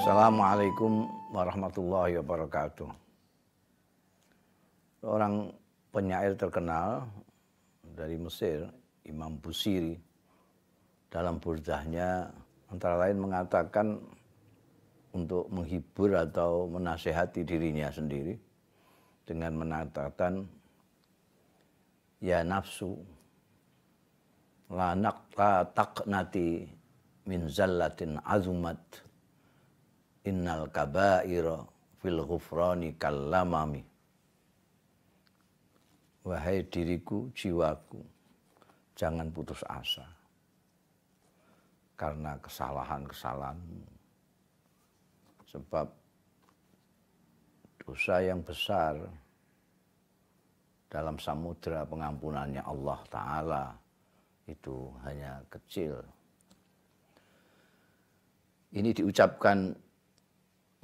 Assalamualaikum warahmatullahi wabarakatuh. Seorang penyair terkenal dari Mesir, Imam Busiri, dalam burdahnya antara lain mengatakan untuk menghibur atau menasehati dirinya sendiri dengan mengatakan ya nafsu la taqnati min zallatin azumat innal kabaira fil ghufrani kallamami. Wahai diriku jiwaku jangan putus asa karena kesalahan-kesalahanmu sebab dosa yang besar dalam samudera pengampunannya Allah Ta'ala itu hanya kecil. Ini diucapkan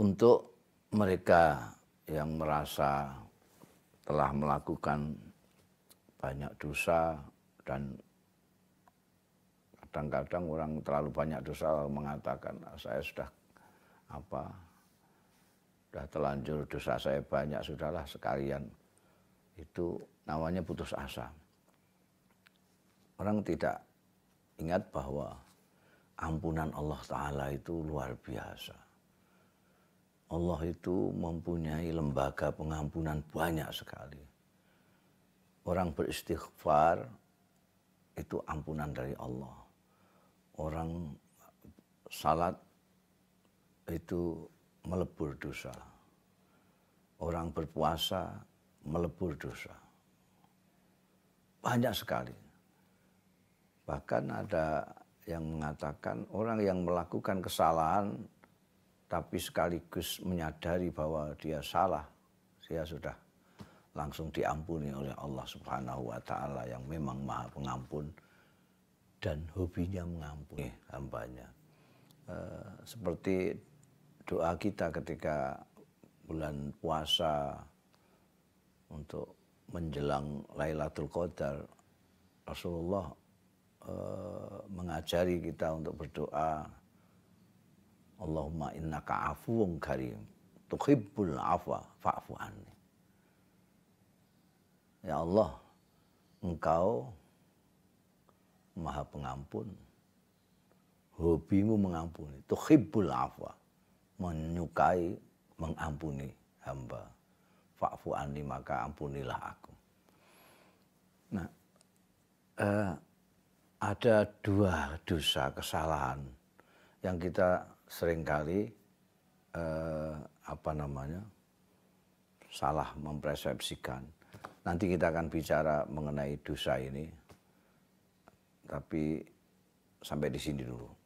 untuk mereka yang merasa telah melakukan banyak dosa dan kadang-kadang orang terlalu banyak dosa mengatakan ah, saya sudah apa sudah terlanjur dosa saya banyak sudahlah sekalian itu namanya putus asa orang tidak ingat bahwa ampunan Allah Ta'ala itu luar biasa Allah itu mempunyai lembaga pengampunan banyak sekali. Orang beristighfar itu ampunan dari Allah. Orang salat itu melebur dosa. Orang berpuasa melebur dosa. Banyak sekali. Bahkan ada yang mengatakan orang yang melakukan kesalahan tapi sekaligus menyadari bahwa dia salah, dia sudah langsung diampuni oleh Allah Subhanahu wa taala yang memang Maha Pengampun dan hobinya mengampuni hambanya. E, seperti doa kita ketika bulan puasa untuk menjelang Lailatul Qadar, Rasulullah e, mengajari kita untuk berdoa Allahumma innaka afuwun karim tuhibbul afwa fa'fu anni. Ya Allah, Engkau Maha Pengampun. Hobimu mengampuni. Tuhibbul afwa. Menyukai mengampuni hamba. Fa'fu anni maka ampunilah aku. Nah, eh, ada dua dosa kesalahan yang kita sering kali eh, apa namanya salah mempersepsikan. Nanti kita akan bicara mengenai dosa ini. Tapi sampai di sini dulu.